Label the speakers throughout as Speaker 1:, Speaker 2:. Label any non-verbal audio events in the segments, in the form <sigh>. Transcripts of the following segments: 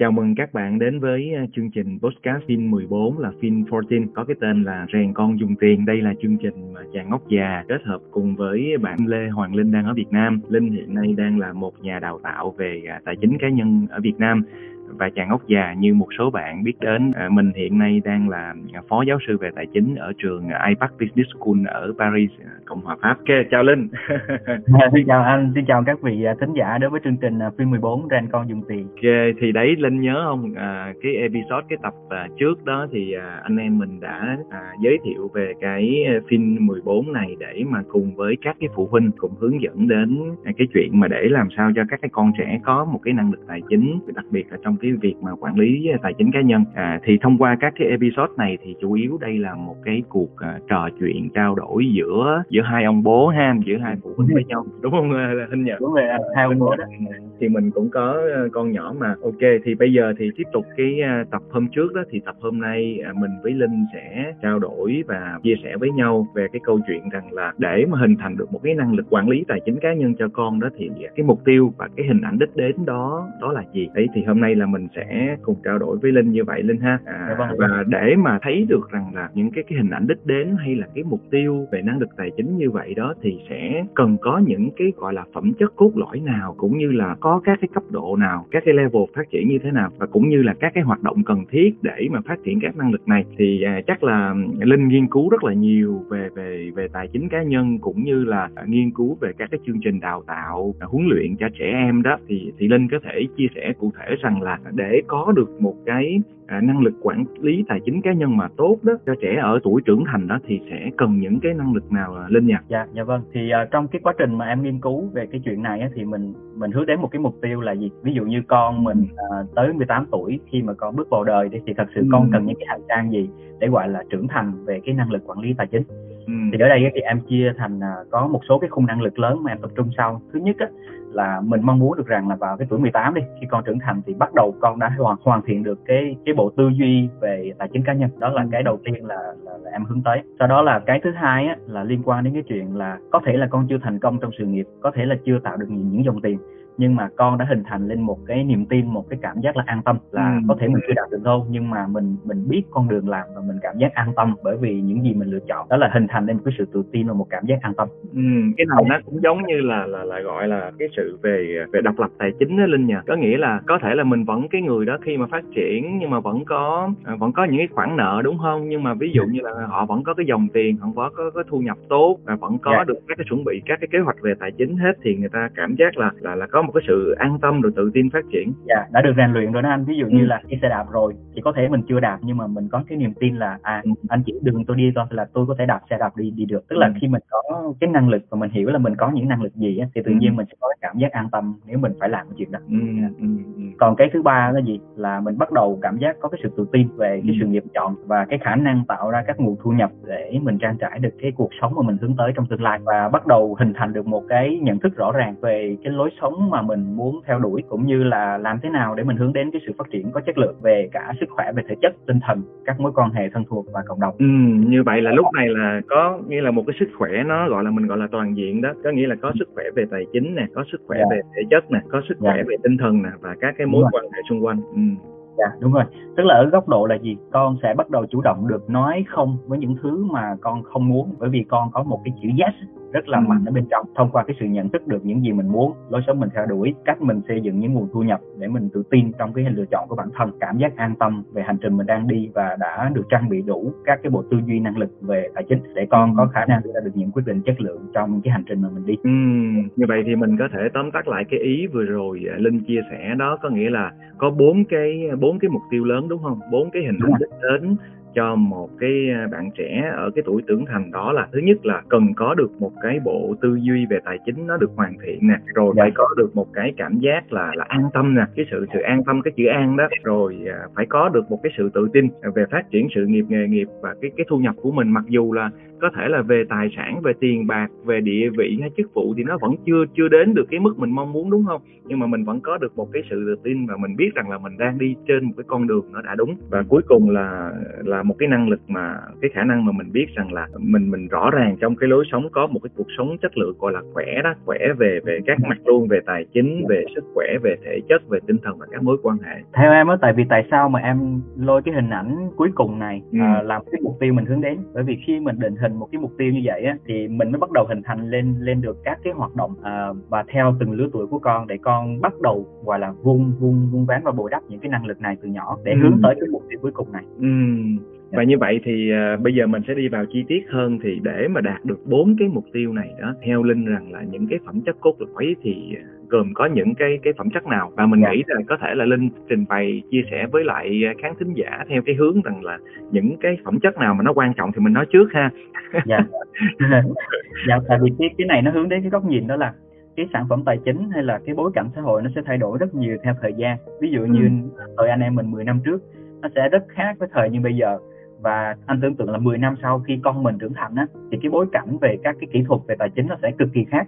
Speaker 1: Chào mừng các bạn đến với à, chương trình podcast phim 14 là phim 14 có cái tên là Rèn con dùng tiền. Đây là chương trình mà chàng ngốc già kết hợp cùng với bạn Lê Hoàng Linh đang ở Việt Nam. Linh hiện nay đang là một nhà đào tạo về à, tài chính cá nhân ở Việt Nam và chàng ốc già như một số bạn biết đến à, mình hiện nay đang là phó giáo sư về tài chính ở trường IPAC Business School ở Paris Cộng hòa Pháp. Ok, chào Linh.
Speaker 2: à, <laughs> xin chào anh, xin chào các vị à, thính giả đối với chương trình à, phim 14 Ren con dùng tiền.
Speaker 1: Ok, thì đấy Linh nhớ không à, cái episode cái tập à, trước đó thì à, anh em mình đã à, giới thiệu về cái phim 14 này để mà cùng với các cái phụ huynh cùng hướng dẫn đến cái chuyện mà để làm sao cho các cái con trẻ có một cái năng lực tài chính đặc biệt là trong cái việc mà quản lý tài chính cá nhân. À, thì thông qua các cái episode này thì chủ yếu đây là một cái cuộc uh, trò chuyện trao đổi giữa giữa hai ông bố ha giữa hai phụ huynh với nhau. Đúng không hình nhật
Speaker 2: đúng rồi hai ông bố đó.
Speaker 1: Thì mình cũng có con nhỏ mà. Ok thì bây giờ thì tiếp tục cái tập hôm trước đó. Thì tập hôm nay à, mình với linh sẽ trao đổi và chia sẻ với nhau về cái câu chuyện rằng là để mà hình thành được một cái năng lực quản lý tài chính cá nhân cho con đó thì cái mục tiêu và cái hình ảnh đích đến đó đó là gì? Đấy thì hôm nay là mình sẽ cùng trao đổi với linh như vậy linh ha. À, dạ vâng. và để mà thấy được rằng là những cái cái hình ảnh đích đến hay là cái mục tiêu về năng lực tài chính như vậy đó thì sẽ cần có những cái gọi là phẩm chất cốt lõi nào cũng như là có các cái cấp độ nào các cái level phát triển như thế nào và cũng như là các cái hoạt động cần thiết để mà phát triển các năng lực này. Thì à, chắc là linh nghiên cứu rất là nhiều về về về tài chính cá nhân cũng như là à, nghiên cứu về các cái chương trình đào tạo à, huấn luyện cho trẻ em đó. Thì thì linh có thể chia sẻ cụ thể rằng là để có được một cái à, năng lực quản lý tài chính cá nhân mà tốt đó cho trẻ ở tuổi trưởng thành đó thì sẽ cần những cái năng lực nào linh nhỉ?
Speaker 2: Dạ, dạ vâng. Thì uh, trong cái quá trình mà em nghiên cứu về cái chuyện này á, thì mình mình hướng đến một cái mục tiêu là gì? Ví dụ như con mình uh, tới 18 tuổi khi mà con bước vào đời đi thì thật sự ừ. con cần những cái hành trang gì để gọi là trưởng thành về cái năng lực quản lý tài chính? Ừ. Thì ở đây thì em chia thành uh, có một số cái khung năng lực lớn mà em tập trung sau. Thứ nhất á, là mình mong muốn được rằng là vào cái tuổi 18 đi khi con trưởng thành thì bắt đầu con đã hoàn hoàn thiện được cái cái bộ tư duy về tài chính cá nhân. Đó là cái đầu tiên là, là, là em hướng tới. Sau đó là cái thứ hai á, là liên quan đến cái chuyện là có thể là con chưa thành công trong sự nghiệp có thể là chưa tạo được những, những dòng tiền nhưng mà con đã hình thành lên một cái niềm tin một cái cảm giác là an tâm là ừ. có thể mình chưa đạt được đâu nhưng mà mình mình biết con đường làm và mình cảm giác an tâm bởi vì những gì mình lựa chọn đó là hình thành lên một cái sự tự tin và một cảm giác an tâm
Speaker 1: ừ, cái này nó cũng giống như là là là gọi là cái sự về về độc lập tài chính đó linh nhỉ có nghĩa là có thể là mình vẫn cái người đó khi mà phát triển nhưng mà vẫn có à, vẫn có những cái khoản nợ đúng không nhưng mà ví dụ như là họ vẫn có cái dòng tiền họ có có, có thu nhập tốt và vẫn có yeah. Dạ. được các cái chuẩn bị các cái kế hoạch về tài chính hết thì người ta cảm giác là là là có một cái sự an tâm rồi tự tin phát triển
Speaker 2: dạ đã được rèn luyện rồi đó anh ví dụ ừ. như là đi xe đạp rồi thì có thể mình chưa đạp nhưng mà mình có cái niềm tin là à ừ. anh chỉ đường tôi đi thôi là tôi có thể đạp xe đạp đi đi được tức là ừ. khi mình có cái năng lực và mình hiểu là mình có những năng lực gì á, thì tự ừ. nhiên mình sẽ có cái cảm giác an tâm nếu mình phải làm cái chuyện đó ừ. Dạ. Ừ. Ừ. còn cái thứ ba là gì là mình bắt đầu cảm giác có cái sự tự tin về cái ừ. sự nghiệp chọn và cái khả năng tạo ra các nguồn thu nhập để mình trang trải được cái cuộc sống mà mình hướng tới trong tương lai và bắt đầu hình thành được một cái nhận thức rõ ràng về cái lối sống mà mình muốn theo đuổi cũng như là làm thế nào để mình hướng đến cái sự phát triển có chất lượng về cả sức khỏe về thể chất tinh thần các mối quan hệ thân thuộc và cộng đồng
Speaker 1: ừ, như vậy là lúc này là có nghĩa là một cái sức khỏe nó gọi là mình gọi là toàn diện đó có nghĩa là có sức khỏe về tài chính nè có sức khỏe yeah. Dạ. về thể chất nè có sức khỏe yeah. Dạ. về tinh thần nè và các cái mối quan hệ xung quanh ừ.
Speaker 2: Dạ đúng rồi Tức là ở góc độ là gì Con sẽ bắt đầu chủ động được nói không với những thứ mà con không muốn Bởi vì con có một cái chữ yes rất là mạnh ở bên trong thông qua cái sự nhận thức được những gì mình muốn lối sống mình theo đuổi cách mình xây dựng những nguồn thu nhập để mình tự tin trong cái lựa chọn của bản thân cảm giác an tâm về hành trình mình đang đi và đã được trang bị đủ các cái bộ tư duy năng lực về tài chính để con có khả năng đưa ra được những quyết định chất lượng trong cái hành trình mà mình đi.
Speaker 1: Ừ, như vậy thì mình có thể tóm tắt lại cái ý vừa rồi à, linh chia sẻ đó có nghĩa là có bốn cái bốn cái mục tiêu lớn đúng không? Bốn cái hình ảnh đích đến cho một cái à, bạn trẻ ở cái tuổi trưởng thành đó là thứ nhất là cần có được một cái bộ tư duy về tài chính nó được hoàn thiện nè rồi dạ. phải có được một cái cảm giác là là an tâm nè cái sự sự an tâm cái chữ an đó rồi à, phải có được một cái sự tự tin về phát triển sự nghiệp nghề nghiệp và cái cái thu nhập của mình. Mặc dù là có thể là về tài sản về tiền bạc về địa vị hay chức vụ thì nó vẫn chưa chưa đến được cái mức mình mong muốn đúng không? Nhưng mà mình vẫn có được một cái sự tự tin và mình biết rằng là mình đang đi trên một cái con đường nó đã đúng. Và cuối cùng là là là một cái năng lực mà cái khả năng mà mình biết rằng là mình mình rõ ràng trong cái lối sống có một cái cuộc sống chất lượng gọi là khỏe đó khỏe về về các mặt luôn về tài chính về sức khỏe về thể chất về tinh thần và các mối quan hệ
Speaker 2: theo em á tại vì tại sao mà em lôi cái hình ảnh cuối cùng này ừ. à, làm cái mục tiêu mình hướng đến bởi vì khi mình định hình một cái mục tiêu như vậy á thì mình mới bắt đầu hình thành lên lên được các cái hoạt động à, và theo từng lứa tuổi của con để con bắt đầu gọi là vun vun vun ván và bồi đắp những cái năng lực này từ nhỏ để ừ. hướng tới cái mục tiêu cuối cùng này
Speaker 1: ừ và như vậy thì uh, bây giờ mình sẽ đi vào chi tiết hơn thì để mà đạt được bốn cái mục tiêu này đó theo linh rằng là những cái phẩm chất cốt lõi thì gồm có những cái cái phẩm chất nào và mình yeah. Dạ. nghĩ là có thể là linh trình bày chia sẻ với lại khán thính giả theo cái hướng rằng là những cái phẩm chất nào mà nó quan trọng thì mình nói trước ha
Speaker 2: dạ <laughs> dạ tại vì cái cái này nó hướng đến cái góc nhìn đó là cái sản phẩm tài chính hay là cái bối cảnh xã hội nó sẽ thay đổi rất nhiều theo thời gian ví dụ như ừ. thời anh em mình 10 năm trước nó sẽ rất khác với thời như bây giờ và anh tưởng tượng là 10 năm sau khi con mình trưởng thành á thì cái bối cảnh về các cái kỹ thuật về tài chính nó sẽ cực kỳ khác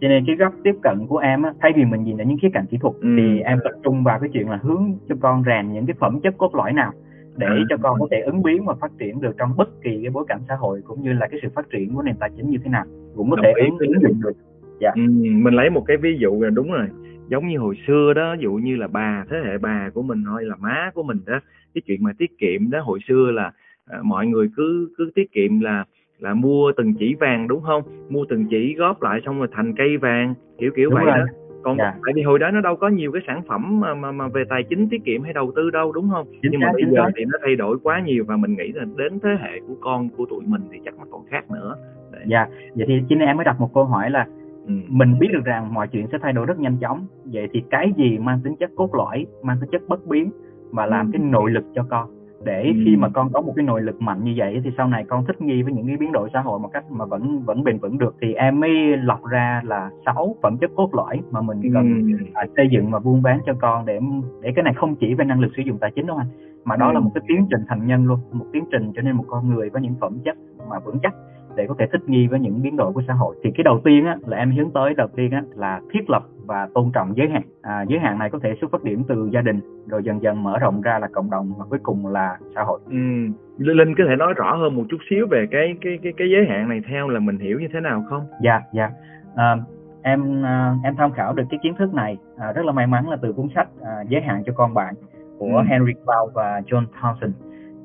Speaker 2: cho nên cái góc tiếp cận của em á thay vì mình nhìn ở những khía cạnh kỹ thuật ừ. thì em tập trung vào cái chuyện là hướng cho con rèn những cái phẩm chất cốt lõi nào để ừ. cho con có thể ứng biến và phát triển được trong bất kỳ cái bối cảnh xã hội cũng như là cái sự phát triển của nền tài chính như thế nào cũng có Đồng thể ứng, dụng được
Speaker 1: dạ. ừ, mình lấy một cái ví dụ là đúng rồi giống như hồi xưa đó ví dụ như là bà thế hệ bà của mình thôi là má của mình đó. Cái chuyện mà tiết kiệm đó hồi xưa là à, mọi người cứ cứ tiết kiệm là là mua từng chỉ vàng đúng không? Mua từng chỉ góp lại xong rồi thành cây vàng kiểu kiểu đúng vậy rồi. đó. Còn dạ. tại vì hồi đó nó đâu có nhiều cái sản phẩm mà mà, mà về tài chính tiết kiệm hay đầu tư đâu đúng không? Chính nhưng mà bây giờ thì nó thay đổi quá nhiều và mình nghĩ là đến thế hệ của con của tụi mình thì chắc nó còn khác nữa.
Speaker 2: Để... dạ. Vậy thì chính em mới đặt một câu hỏi là ừ. mình biết được rằng mọi chuyện sẽ thay đổi rất nhanh chóng vậy thì cái gì mang tính chất cốt lõi mang tính chất bất biến mà làm ừ. cái nội lực cho con để ừ. khi mà con có một cái nội lực mạnh như vậy thì sau này con thích nghi với những cái biến đổi xã hội một cách mà vẫn vẫn bền vững được thì em mới lọc ra là sáu phẩm chất cốt lõi mà mình cần ừ. à, xây dựng và buôn bán cho con để để cái này không chỉ về năng lực sử dụng tài chính đâu anh mà đó ừ. là một cái tiến trình thành nhân luôn một tiến trình cho nên một con người có những phẩm chất mà vững chắc để có thể thích nghi với những biến đổi của xã hội. Thì cái đầu tiên á, là em hướng tới đầu tiên á, là thiết lập và tôn trọng giới hạn. À, giới hạn này có thể xuất phát điểm từ gia đình rồi dần dần mở rộng ra là cộng đồng và cuối cùng là xã hội.
Speaker 1: Ừ. linh có thể nói rõ hơn một chút xíu về cái cái cái cái giới hạn này theo là mình hiểu như thế nào không?
Speaker 2: Dạ dạ. À, em à, em tham khảo được cái kiến thức này à, rất là may mắn là từ cuốn sách à, giới hạn cho con bạn của ừ. Henry Cloud và John Townsend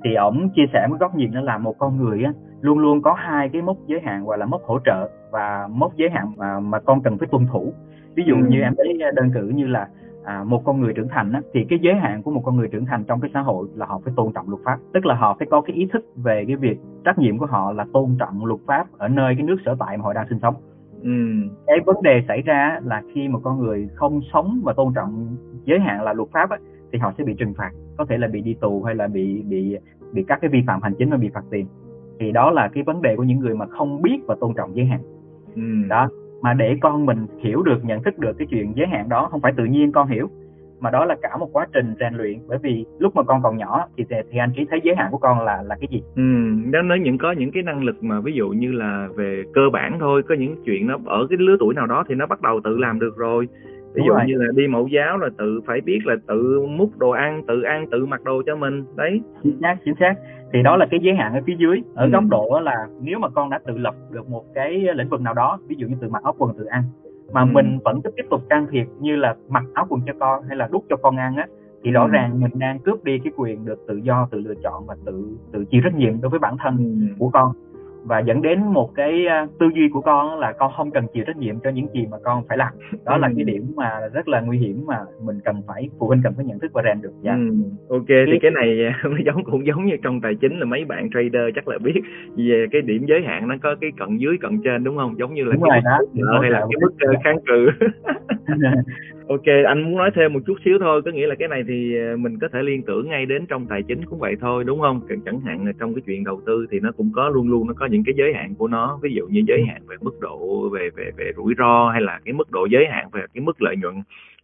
Speaker 2: thì ổng chia sẻ một góc nhìn đó là một con người á, luôn luôn có hai cái mốc giới hạn gọi là mốc hỗ trợ và mốc giới hạn mà mà con cần phải tuân thủ ví dụ ừ. như em thấy đơn cử như là à, một con người trưởng thành á, thì cái giới hạn của một con người trưởng thành trong cái xã hội là họ phải tôn trọng luật pháp tức là họ phải có cái ý thức về cái việc trách nhiệm của họ là tôn trọng luật pháp ở nơi cái nước sở tại mà họ đang sinh sống ừ. cái vấn đề xảy ra là khi một con người không sống và tôn trọng giới hạn là luật pháp á, thì họ sẽ bị trừng phạt có thể là bị đi tù hay là bị bị bị các cái vi phạm hành chính và bị phạt tiền thì đó là cái vấn đề của những người mà không biết và tôn trọng giới hạn. Ừ. đó mà để con mình hiểu được nhận thức được cái chuyện giới hạn đó không phải tự nhiên con hiểu mà đó là cả một quá trình rèn luyện. Bởi vì lúc mà con còn nhỏ thì thì anh chỉ thấy giới hạn của con là là cái gì?
Speaker 1: Ừ đó nói những có những cái năng lực mà ví dụ như là về cơ bản thôi có những chuyện nó ở cái lứa tuổi nào đó thì nó bắt đầu tự làm được rồi ví dụ như là đi mẫu giáo là tự phải biết là tự múc đồ ăn tự ăn tự mặc đồ cho mình đấy
Speaker 2: chính xác chính xác thì đó là cái giới hạn ở phía dưới ở ừ. góc độ là nếu mà con đã tự lập được một cái lĩnh vực nào đó ví dụ như tự mặc áo quần tự ăn mà ừ. mình vẫn cứ tiếp tục can thiệp như là mặc áo quần cho con hay là đút cho con ăn á thì rõ ừ. ràng mình đang cướp đi cái quyền được tự do tự lựa chọn và tự tự chịu trách nhiệm đối với bản thân ừ. của con và dẫn đến một cái à, tư duy của con là con không cần chịu trách nhiệm cho những gì mà con phải làm đó là cái điểm mà rất là nguy hiểm mà mình cần phải phụ huynh cần phải nhận thức và rèn được
Speaker 1: dạ. ừ, ok thì cái này nó <laughs> giống cũng giống như trong tài chính là mấy bạn trader chắc là biết về cái điểm giới hạn nó có cái cận dưới cận trên đúng không giống như là đúng cái mức đó. hay là cái mức kháng cự <laughs> <laughs> ok, anh muốn nói thêm một chút xíu thôi. Có nghĩa là cái này thì ờ, mình có thể liên tưởng ngay đến trong tài chính cũng vậy thôi, đúng không? Chẳng hạn là trong cái chuyện đầu tư thì nó cũng có, luôn luôn nó có những cái giới hạn của nó. Ví dụ như giới hạn về mức độ, về về về rủi ro hay là cái mức độ giới hạn về cái mức lợi nhuận.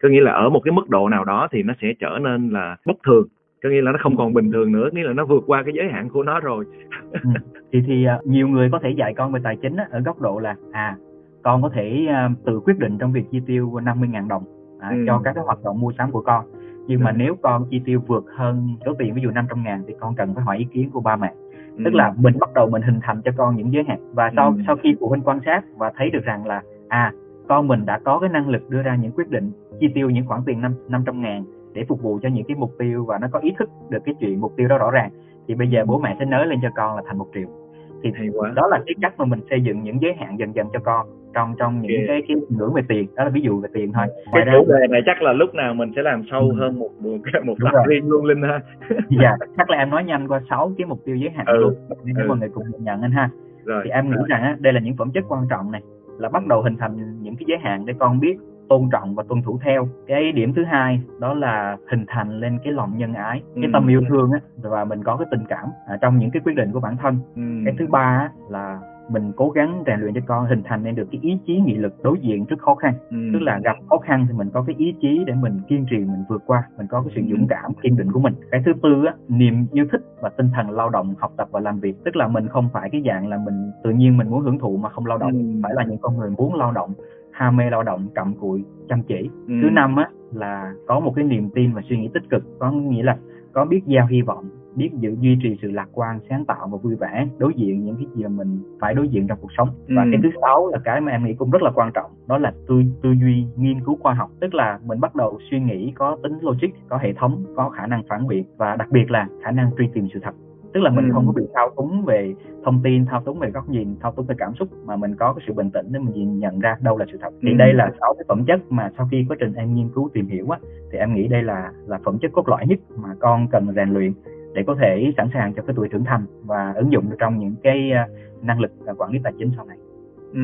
Speaker 1: Có nghĩa là ở một cái mức độ nào đó thì nó sẽ trở nên là bất thường. Có nghĩa là nó không còn bình thường nữa, nghĩa là nó vượt qua cái giới hạn của nó rồi.
Speaker 2: Ừ. thì thì à, nhiều người có thể dạy con về tài chính ở góc độ là à con có thể à, tự quyết định trong việc chi tiêu 50.000 đồng à, ừ. cho các cái hoạt động mua sắm của con nhưng mà
Speaker 1: Ừ.
Speaker 2: nếu con chi tiêu vượt hơn số tiền ví dụ 500 ngàn thì con cần phải hỏi ý kiến của ba mẹ
Speaker 1: Ừ.
Speaker 2: tức là mình bắt đầu mình hình thành cho con những giới hạn và sau
Speaker 1: Ừ.
Speaker 2: sau khi phụ huynh quan sát và thấy được rằng là à con mình đã có cái năng lực đưa ra những quyết định chi tiêu những khoản tiền năm 500 ngàn để phục vụ cho những cái mục tiêu và nó có ý thức được cái chuyện mục tiêu đó rõ ràng thì bây giờ bố mẹ sẽ nới lên cho con là thành một triệu thì
Speaker 1: hay quá
Speaker 2: đó là cái cách mà mình xây dựng những giới hạn dần dần cho con trong trong những
Speaker 1: Ok.
Speaker 2: cái cái ngưỡng về tiền đó là ví dụ về tiền thôi ngoài
Speaker 1: chủ đề này chắc là lúc nào mình sẽ làm sâu
Speaker 2: Ừ.
Speaker 1: hơn một một, <laughs> một tập riêng luôn linh ha <laughs>
Speaker 2: dạ chắc là em nói nhanh qua sáu cái mục tiêu giới hạn
Speaker 1: Ừ.
Speaker 2: luôn để
Speaker 1: Ừ.
Speaker 2: mọi người cùng nhận anh ha
Speaker 1: rồi
Speaker 2: thì em nghĩ rằng á, đây là những phẩm chất quan trọng này là bắt đầu hình thành những cái giới hạn để con biết tôn trọng và tuân thủ theo cái điểm thứ hai đó là hình thành lên cái lòng nhân ái cái
Speaker 1: Ừ.
Speaker 2: tâm yêu thương á và mình có cái tình cảm à, trong những cái quyết định của bản thân
Speaker 1: ừ.
Speaker 2: cái thứ ba á, là mình cố gắng rèn luyện cho con hình thành nên được cái ý chí nghị lực đối diện trước khó khăn
Speaker 1: ừ.
Speaker 2: tức là gặp khó khăn thì mình có cái ý chí để mình kiên trì mình vượt qua mình có cái sự
Speaker 1: Ừ.
Speaker 2: dũng cảm kiên định của mình cái thứ tư á niềm yêu thích và tinh thần lao động học tập và làm việc tức là mình không phải cái dạng là mình tự nhiên mình muốn hưởng thụ mà không lao động
Speaker 1: Ừ.
Speaker 2: phải là những con người muốn lao động ham mê lao động cặm cụi chăm chỉ
Speaker 1: Ừ.
Speaker 2: thứ năm á là có một cái niềm tin và suy nghĩ tích cực có nghĩa là có biết gieo hy vọng biết giữ duy trì sự lạc quan sáng tạo và vui vẻ đối diện những cái gì mà mình phải đối diện trong cuộc sống và
Speaker 1: Ừ.
Speaker 2: cái thứ sáu là cái mà em nghĩ cũng rất là quan trọng đó là tư tư duy nghiên cứu khoa học tức là mình bắt đầu suy nghĩ có tính logic có hệ thống có khả năng phản biện và đặc biệt là khả năng truy tìm sự thật tức là mình
Speaker 1: Ừ.
Speaker 2: không có bị thao túng về thông tin thao túng về góc nhìn thao túng về cảm xúc mà mình có cái sự bình tĩnh để mình nhìn nhận ra đâu là sự thật thì
Speaker 1: Ừ.
Speaker 2: đây là sáu cái phẩm chất mà sau khi quá trình em nghiên cứu tìm hiểu á thì em nghĩ đây là là phẩm chất cốt lõi nhất mà con cần rèn luyện để có thể sẵn sàng cho cái tuổi trưởng thành và ứng dụng được trong những cái à, năng lực à, quản lý tài chính sau này
Speaker 1: Ừ,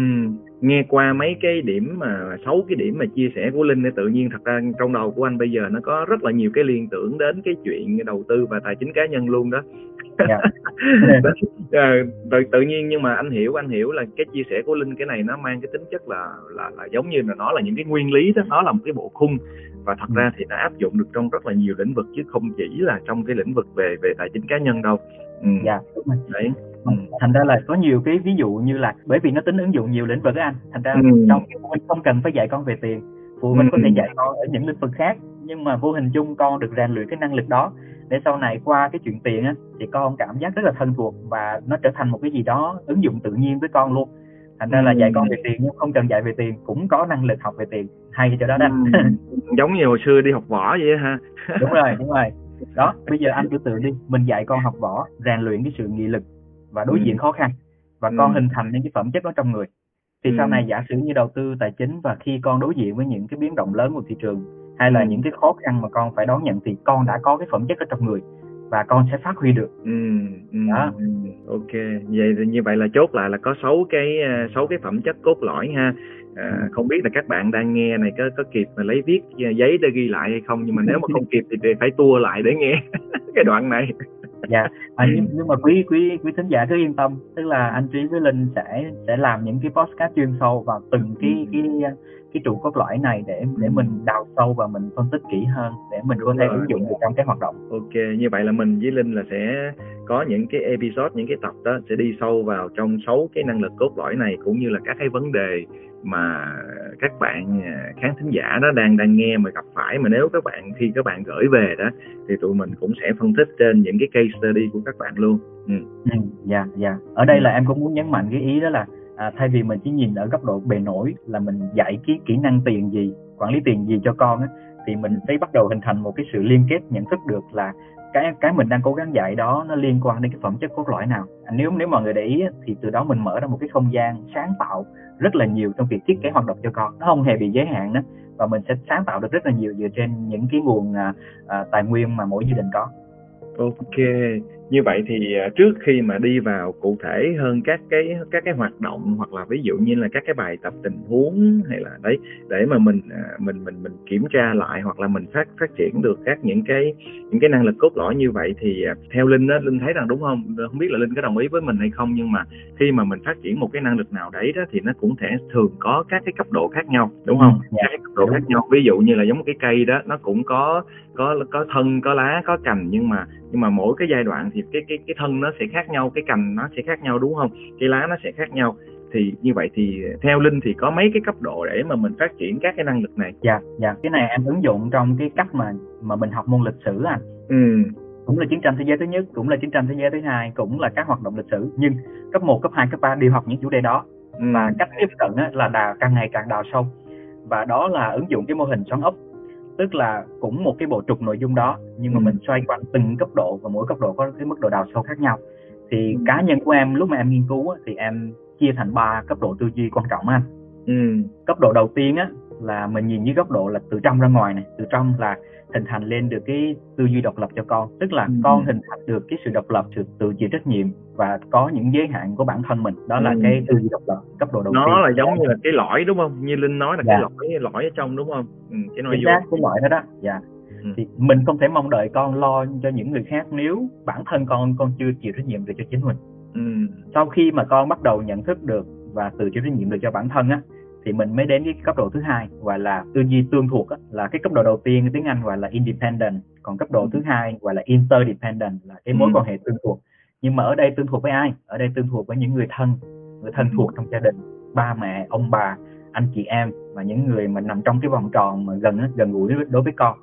Speaker 1: nghe qua mấy cái điểm mà sáu cái điểm mà chia sẻ của Linh thì tự nhiên thật ra trong đầu của anh bây giờ nó có rất là nhiều cái liên tưởng đến cái chuyện đầu tư và tài chính cá nhân luôn đó.
Speaker 2: Dạ. <laughs>
Speaker 1: Ờ, <laughs> tự, tự nhiên nhưng mà anh hiểu anh hiểu là cái chia sẻ của Linh cái này nó mang cái tính chất là là là giống như là nó là những cái nguyên lý đó nó là một cái bộ khung và thật
Speaker 2: Ừ.
Speaker 1: ra thì nó áp dụng được trong rất là nhiều lĩnh vực chứ không chỉ là trong cái lĩnh vực về về tài chính cá nhân đâu. Ừ.
Speaker 2: dạ đúng rồi
Speaker 1: Đấy. Ừ.
Speaker 2: thành ra là có nhiều cái ví dụ như là bởi vì nó tính ứng dụng nhiều lĩnh vực á anh thành ra
Speaker 1: Ừ.
Speaker 2: trong huynh không cần phải dạy con về tiền phụ huynh có thể
Speaker 1: Ừ.
Speaker 2: dạy con ở những lĩnh vực khác nhưng mà vô hình chung con được rèn luyện cái năng lực đó. Để sau này qua cái chuyện tiền á thì con cảm giác rất là thân thuộc và nó trở thành một cái gì đó ứng dụng tự nhiên với con luôn. Thành ra là
Speaker 1: Ừ.
Speaker 2: dạy con về tiền nhưng không cần dạy về tiền cũng có năng lực học về tiền. Hay cho đó đó.
Speaker 1: Ừ. giống như hồi xưa đi học võ vậy ha.
Speaker 2: Đúng rồi đúng rồi. <laughs> Đó bây giờ anh cứ tự đi mình dạy con học võ rèn luyện cái sự nghị lực và đối
Speaker 1: Ừ.
Speaker 2: diện khó khăn và con hình thành những cái phẩm chất đó trong người. Thì sau này giả sử như đầu tư tài chính và khi con đối diện với những cái biến động lớn của thị trường hay là
Speaker 1: Ừ.
Speaker 2: những cái khó khăn mà con phải đón nhận thì con đã có cái phẩm chất ở trong người và con sẽ phát huy được.
Speaker 1: Ừ, ừ,
Speaker 2: Đó.
Speaker 1: ừ. ok. Vậy thì như vậy là chốt lại là có sáu cái à, sáu cái phẩm chất cốt lõi ha. À, không biết là các bạn đang nghe này có có kịp mà lấy viết à, giấy để ghi lại hay không nhưng mà nếu mà không kịp thì phải tua lại để nghe <laughs> cái đoạn này.
Speaker 2: Dạ. À, nhưng, nhưng mà quý quý quý thính giả cứ yên tâm tức là anh trí với linh sẽ sẽ làm những cái podcast chuyên sâu vào từng cái cái cái trụ cốt lõi này để để
Speaker 1: Ừ.
Speaker 2: mình đào sâu và mình phân tích kỹ hơn để mình có
Speaker 1: Đúng
Speaker 2: thể
Speaker 1: rồi.
Speaker 2: ứng dụng được trong cái hoạt động
Speaker 1: ok như vậy là mình với linh là sẽ có những cái episode những cái tập đó sẽ đi sâu vào trong sáu cái năng lực cốt lõi này cũng như là các cái vấn đề mà các bạn à, khán thính giả đó đang đang nghe mà gặp phải mà nếu các bạn khi các bạn gửi về đó thì tụi mình cũng sẽ phân tích trên những cái case study của các bạn luôn ừ.
Speaker 2: Ừ, dạ dạ ở đây là em cũng muốn nhấn mạnh cái ý đó là à, thay vì mình chỉ nhìn ở góc độ bề nổi là mình dạy cái kỹ năng tiền gì quản lý tiền gì cho con á thì mình phải bắt đầu hình thành một cái sự liên kết nhận thức được là cái cái mình đang cố gắng dạy đó nó liên quan đến cái phẩm chất cốt lõi nào. À, nếu nếu mọi người để ý thì từ đó mình mở ra một cái không gian sáng tạo rất là nhiều trong việc thiết kế hoạt động cho con. Nó không hề bị giới hạn đó và mình sẽ sáng tạo được rất là nhiều dựa trên những cái nguồn à, à, tài nguyên mà mỗi gia đình có.
Speaker 1: Ok, như vậy thì à, trước khi mà đi vào cụ thể hơn các cái các cái hoạt động hoặc là ví dụ như là các cái bài tập tình huống hay là đấy để mà mình à, mình mình mình kiểm tra lại hoặc là mình phát phát triển được các những cái những cái năng lực cốt lõi như vậy thì à, theo Linh á Linh thấy rằng đúng không? Không biết là Linh có đồng ý với mình hay không nhưng mà khi mà mình phát triển một cái năng lực nào đấy đó thì nó cũng thể thường có các cái cấp độ khác nhau đúng không?
Speaker 2: Dạ.
Speaker 1: Các cái cấp độ khác nhau. Ví dụ như là giống cái cây đó nó cũng có có có thân có lá có cành nhưng mà nhưng mà mỗi cái giai đoạn thì cái cái cái thân nó sẽ khác nhau cái cành nó sẽ khác nhau đúng không? Cái lá nó sẽ khác nhau. Thì như vậy thì theo linh thì có mấy cái cấp độ để mà mình phát triển các cái năng lực này?
Speaker 2: Dạ dạ. Cái này em ứng dụng trong cái cách mà mà mình học môn lịch sử anh.
Speaker 1: Ừ.
Speaker 2: Cũng là chiến tranh thế giới thứ nhất cũng là chiến tranh thế giới thứ hai cũng là các hoạt động lịch sử. Nhưng cấp 1, cấp 2, cấp 3 đều học những chủ đề đó.
Speaker 1: Ừ.
Speaker 2: và cách tiếp cận á, là đào càng ngày càng đào sâu. Và đó là ứng dụng cái mô hình xoắn ốc tức là cũng một cái bộ trục nội dung đó nhưng mà
Speaker 1: Ừ.
Speaker 2: mình xoay quanh từng cấp độ và mỗi cấp độ có cái mức độ đào sâu khác nhau thì
Speaker 1: Ừ.
Speaker 2: cá nhân của em lúc mà em nghiên cứu á, thì em chia thành ba cấp độ tư duy quan trọng anh
Speaker 1: ừ
Speaker 2: cấp độ đầu tiên á là mình nhìn dưới góc độ là từ trong ra ngoài này từ trong là hình thành lên được cái tư duy độc lập cho con tức là
Speaker 1: Ừ.
Speaker 2: con hình thành được cái sự độc lập sự tự chịu trách nhiệm và có những giới hạn của bản thân mình. Đó là
Speaker 1: Ừ.
Speaker 2: cái tư duy độc lập cấp độ đầu tiên.
Speaker 1: nó là giống như là cái lõi đúng không? Như linh nói là
Speaker 2: Dạ.
Speaker 1: cái lõi lõi ở trong đúng không? Ừ, cái vô
Speaker 2: xác cái loại đó đó. Dạ.
Speaker 1: Ừ.
Speaker 2: thì mình không thể mong đợi con lo cho những người khác nếu bản thân con con chưa chịu trách nhiệm được cho chính mình.
Speaker 1: Ừ.
Speaker 2: Sau khi mà con bắt đầu nhận thức được và tự chịu trách nhiệm được cho bản thân á thì mình mới đến cái cấp độ thứ hai gọi là tư duy tương thuộc á, là cái cấp độ đầu tiên tiếng Anh gọi là independent còn cấp độ thứ hai gọi là interdependent là cái mối
Speaker 1: Ừ.
Speaker 2: quan hệ tương thuộc nhưng mà ở đây tương thuộc với ai ở đây tương thuộc với những người thân người thân thuộc trong gia đình ba mẹ ông bà anh chị em và những người mà nằm trong cái vòng tròn mà gần gần gũi đối- với con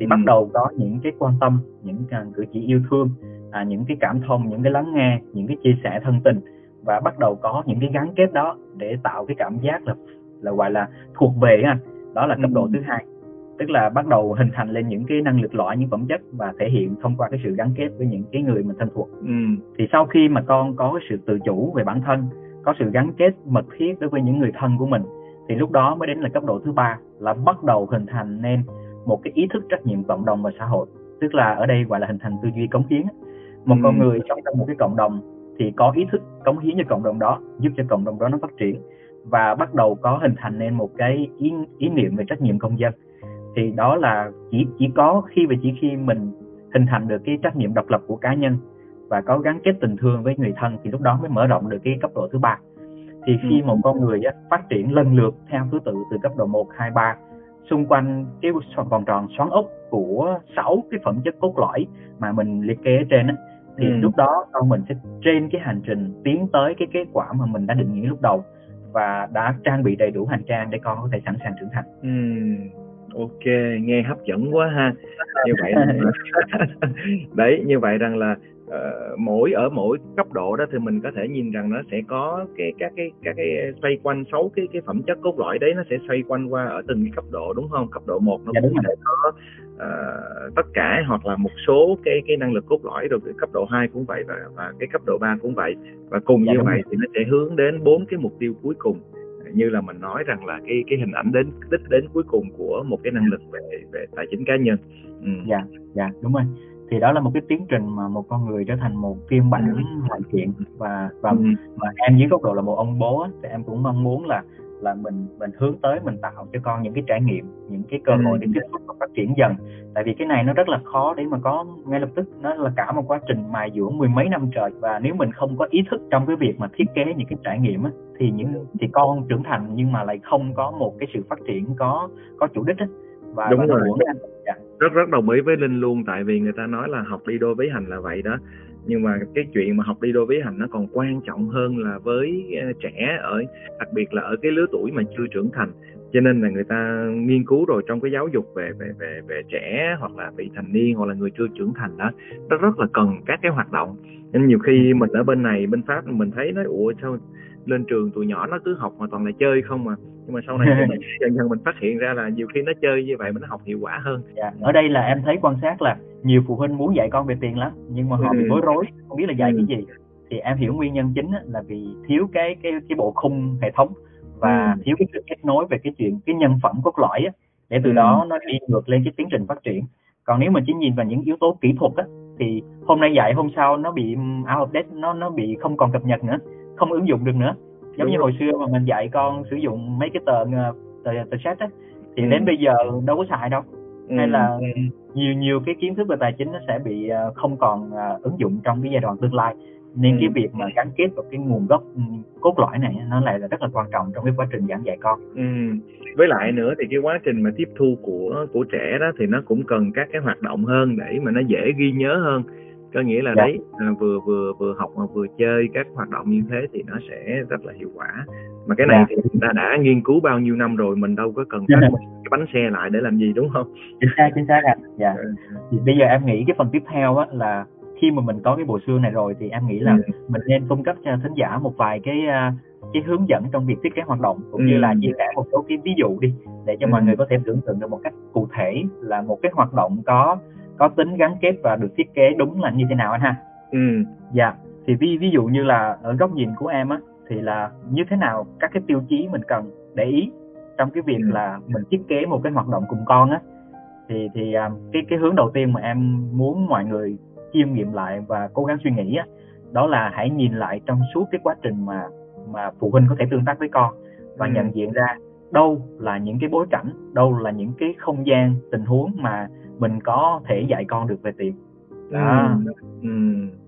Speaker 2: thì
Speaker 1: Ừ.
Speaker 2: bắt đầu có những cái quan tâm những cái cử chỉ yêu thương à, những cái cảm thông những cái lắng nghe những cái chia sẻ thân tình và bắt đầu có những cái gắn kết đó để tạo cái cảm giác là là gọi là thuộc về anh đó là cấp độ
Speaker 1: Ừ.
Speaker 2: thứ hai tức là bắt đầu hình thành lên những cái năng lực lõi những phẩm chất và thể hiện thông qua cái sự gắn kết với những cái người mình thân thuộc.
Speaker 1: Ừ.
Speaker 2: Thì sau khi mà con có cái sự tự chủ về bản thân có sự gắn kết mật thiết đối với những người thân của mình thì lúc đó mới đến là cấp độ thứ ba là bắt đầu hình thành nên một cái ý thức trách nhiệm cộng đồng và xã hội. Tức là ở đây gọi là hình thành tư duy cống hiến một
Speaker 1: Ừ.
Speaker 2: con người sống trong một cái cộng đồng thì có ý thức cống hiến cho cộng đồng đó giúp cho cộng đồng đó nó phát triển và bắt đầu có hình thành nên một cái ý, ý niệm về trách nhiệm công dân thì đó là chỉ chỉ có khi và chỉ khi mình hình thành được cái trách nhiệm độc lập của cá nhân và có gắn kết tình thương với người thân thì lúc đó mới mở rộng được cái cấp độ thứ ba thì khi
Speaker 1: Ừ.
Speaker 2: một con người á, phát triển lần lượt theo thứ tự từ cấp độ 1, 2, 3 xung quanh cái vòng tròn xoắn ốc của sáu cái phẩm chất cốt lõi mà mình liệt kê ở trên á thì
Speaker 1: Ừ.
Speaker 2: lúc đó con mình sẽ trên cái hành trình tiến tới cái kết quả mà mình đã định nghĩa lúc đầu và đã trang bị đầy đủ hành trang để con có thể sẵn sàng trưởng thành
Speaker 1: ừ ok nghe hấp dẫn quá ha. Như vậy <laughs> đấy như vậy rằng là ờ, mỗi ở mỗi cấp độ đó thì mình có thể nhìn rằng nó sẽ có cái các cái các cái xoay quanh sáu cái cái phẩm chất cốt lõi đấy nó sẽ xoay quanh qua ở từng cái cấp độ đúng không? Cấp độ một nó
Speaker 2: Dạ,
Speaker 1: cũng sẽ có ờ, tất cả hoặc là một số cái cái năng lực cốt lõi rồi cái cấp độ 2 cũng vậy và và cái cấp độ 3 cũng vậy. Và cùng
Speaker 2: Dạ,
Speaker 1: như vậy thì nó sẽ hướng đến bốn cái mục tiêu cuối cùng như là mình nói rằng là cái cái hình ảnh đến đích đến cuối cùng của một cái năng lực về về tài chính cá nhân ừ.
Speaker 2: dạ dạ đúng rồi thì đó là một cái tiến trình mà một con người trở thành một phiên bản hoàn thiện và và
Speaker 1: Ừ.
Speaker 2: mà em dưới góc độ là một ông bố thì em cũng mong muốn là là mình mình hướng tới mình tạo cho con những cái trải nghiệm những cái cơ hội để
Speaker 1: Ừ.
Speaker 2: tiếp xúc và phát triển dần tại vì cái này nó rất là khó để mà có ngay lập tức nó là cả một quá trình mài dũa mười mấy năm trời và nếu mình không có ý thức trong cái việc mà thiết kế những cái trải nghiệm á thì những thì con trưởng thành nhưng mà lại không có một cái sự phát triển có có chủ đích á và,
Speaker 1: Đúng
Speaker 2: và
Speaker 1: rồi.
Speaker 2: dạ.
Speaker 1: rất rất đồng ý với linh luôn tại vì người ta nói là học đi đôi với hành là vậy đó nhưng mà cái chuyện mà học đi đôi với hành nó còn quan trọng hơn là với ờ, trẻ ở đặc biệt là ở cái lứa tuổi mà chưa trưởng thành. Cho nên là người ta nghiên cứu rồi trong cái giáo dục về về về về trẻ hoặc là vị thành niên hoặc là người chưa trưởng thành đó nó rất là cần các cái hoạt động. Nên nhiều khi mình ở bên này bên pháp mình thấy nói ủa sao lên trường tụi nhỏ nó cứ học mà toàn là chơi không mà nhưng mà sau này mình <laughs> dần dần mình phát hiện ra là nhiều khi nó chơi như vậy mà nó học hiệu quả hơn
Speaker 2: Dạ. Ở đây là em thấy quan sát là nhiều phụ huynh muốn dạy con về tiền lắm nhưng mà họ bị
Speaker 1: Ừ.
Speaker 2: bối rối không biết là dạy
Speaker 1: Ừ.
Speaker 2: cái gì thì em hiểu nguyên nhân chính là vì thiếu cái cái cái bộ khung hệ thống và
Speaker 1: Ừ.
Speaker 2: thiếu cái sự kết nối về cái chuyện cái nhân phẩm cốt lõi á, để từ
Speaker 1: Ừ.
Speaker 2: đó nó đi ngược lên cái tiến trình phát triển còn nếu mà chỉ nhìn vào những yếu tố kỹ thuật á thì hôm nay dạy hôm sau nó bị um, out of date nó nó bị không còn cập nhật nữa không ứng dụng được nữa giống
Speaker 1: Đúng
Speaker 2: như
Speaker 1: rồi.
Speaker 2: hồi xưa mà mình dạy con sử dụng mấy cái tờ ờ, tờ tờ set á thì
Speaker 1: Ừ.
Speaker 2: đến bây giờ đâu có xài đâu hay
Speaker 1: Ừ.
Speaker 2: là nhiều nhiều cái kiến thức về tài chính nó sẽ bị ờ, không còn ờ, ứng dụng trong cái giai đoạn tương lai nên
Speaker 1: Ừ.
Speaker 2: cái việc mà gắn kết vào cái nguồn gốc ừ, cốt lõi này nó lại là rất là quan trọng trong cái quá trình giảng dạy con
Speaker 1: Ừ. Với lại nữa thì cái quá trình mà tiếp thu của của trẻ đó thì nó cũng cần các cái hoạt động hơn để mà nó dễ ghi nhớ hơn. Có nghĩa là
Speaker 2: Dạ.
Speaker 1: đấy à, vừa vừa vừa học mà vừa chơi các hoạt động như thế thì nó sẽ rất là hiệu quả mà cái này
Speaker 2: Dạ.
Speaker 1: thì người ta đã nghiên cứu bao nhiêu năm rồi mình đâu có cần
Speaker 2: Dạ.
Speaker 1: cái bánh xe lại để làm gì đúng không
Speaker 2: chính xác chính xác anh dạ
Speaker 1: Ừ.
Speaker 2: thì bây giờ em nghĩ cái phần tiếp theo á là khi mà mình có cái bộ xương này rồi thì em nghĩ là
Speaker 1: Ừ.
Speaker 2: mình nên cung cấp cho thính giả một vài cái à, cái hướng dẫn trong việc thiết kế hoạt động cũng như
Speaker 1: Ừ.
Speaker 2: là chia sẻ một số cái ví dụ đi để cho
Speaker 1: Ừ.
Speaker 2: mọi người có thể tưởng tượng được một cách cụ thể là một cái hoạt động có có tính gắn kết và được thiết kế đúng là như thế nào anh ha
Speaker 1: ừ
Speaker 2: Dạ, thì ví ví dụ như là ở góc nhìn của em á thì là như thế nào các cái tiêu chí mình cần để ý trong cái việc
Speaker 1: Ừ.
Speaker 2: là mình thiết kế một cái hoạt động cùng con á thì thì à, cái cái hướng đầu tiên mà em muốn mọi người chiêm nghiệm lại và cố gắng suy nghĩ á đó là hãy nhìn lại trong suốt cái quá trình mà mà phụ huynh có thể tương tác với con và
Speaker 1: Ừ.
Speaker 2: nhận diện ra đâu là những cái bối cảnh, đâu là những cái không gian tình huống mà mình có thể dạy con được về tiền. Đó.
Speaker 1: Ừ.